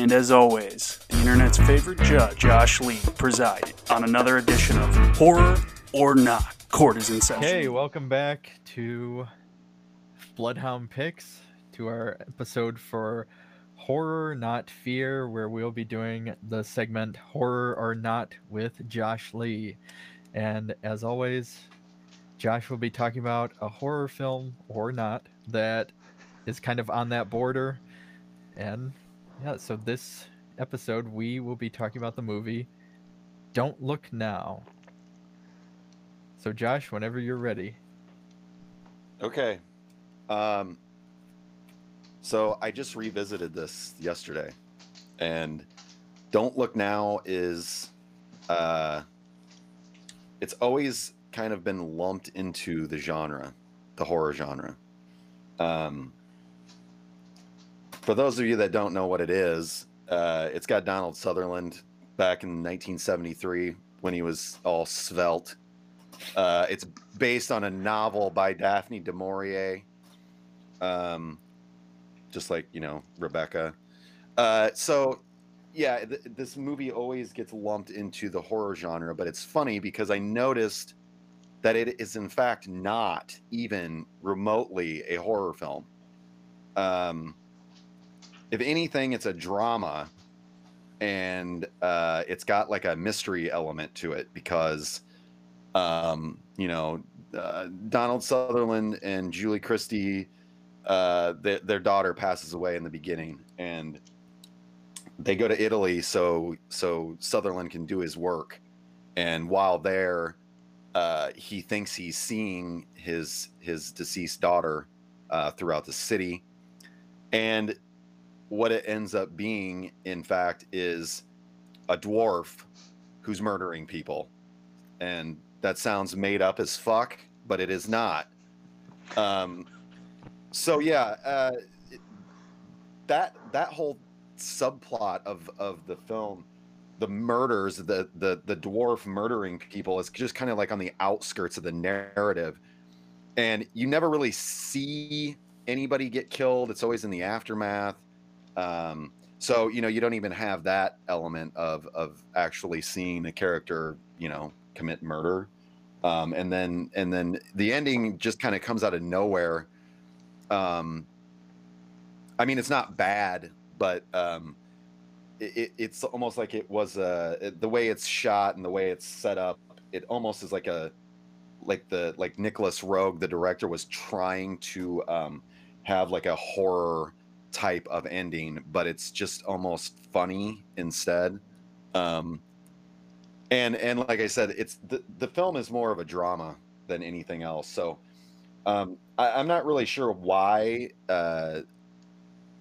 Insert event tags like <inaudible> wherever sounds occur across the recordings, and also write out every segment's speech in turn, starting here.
And as always, the internet's favorite judge, Josh Lee, presided on another edition of Horror or Not. Court is in session. Hey, welcome back to Bloodhound Picks, to our episode for Horror Not Fear, where we'll be doing the segment Horror or Not with Josh Lee. And as always, Josh will be talking about a horror film or not that is kind of on that border. And yeah, so this episode we will be talking about the movie Don't Look Now. So Josh, whenever you're ready. Okay. Um, so I just revisited this yesterday, and Don't Look Now is, uh, it's always kind of been lumped into the genre, the horror genre. Um, for those of you that don't know what it is, uh, it's got Donald Sutherland back in 1973 when he was all svelte. Uh, it's based on a novel by Daphne du Maurier, um, just like you know Rebecca. Uh, so, yeah, th- this movie always gets lumped into the horror genre, but it's funny because I noticed that it is in fact not even remotely a horror film. Um, if anything, it's a drama, and uh, it's got like a mystery element to it because, um, you know, uh, Donald Sutherland and Julie Christie, uh, th- their daughter passes away in the beginning, and they go to Italy so so Sutherland can do his work, and while there, uh, he thinks he's seeing his his deceased daughter uh, throughout the city, and what it ends up being, in fact, is a dwarf who's murdering people, and that sounds made up as fuck, but it is not. Um, so yeah, uh, that that whole subplot of of the film the murders, the the the dwarf murdering people is just kind of like on the outskirts of the narrative, and you never really see anybody get killed. It's always in the aftermath. Um, so you know you don't even have that element of of actually seeing a character you know commit murder, um, and then and then the ending just kind of comes out of nowhere. Um, I mean, it's not bad, but um, it, it, it's almost like it was uh it- the way it's shot and the way it's set up it almost is like a like the like Nicholas Roeg the director was trying to um have like a horror type of ending but it's just almost funny instead um and and like I said it's the the film is more of a drama than anything else so um I, I'm not really sure why uh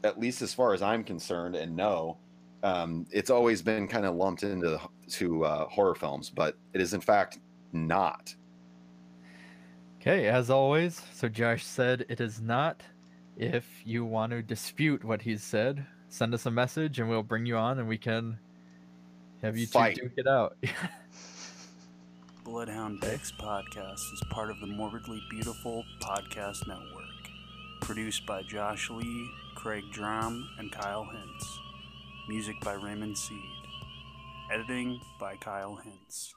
at least as far as I'm concerned and no, um, it's always been kind of lumped into to uh, horror films, but it is in fact not. Okay, as always, so Josh said it is not. If you want to dispute what he's said, send us a message and we'll bring you on and we can have you Fight. two duke it out. <laughs> Bloodhound Picks podcast is part of the Morbidly Beautiful Podcast Network. Produced by Josh Lee, Craig Drum, and Kyle Hintz. Music by Raymond Seed. Editing by Kyle Hintz.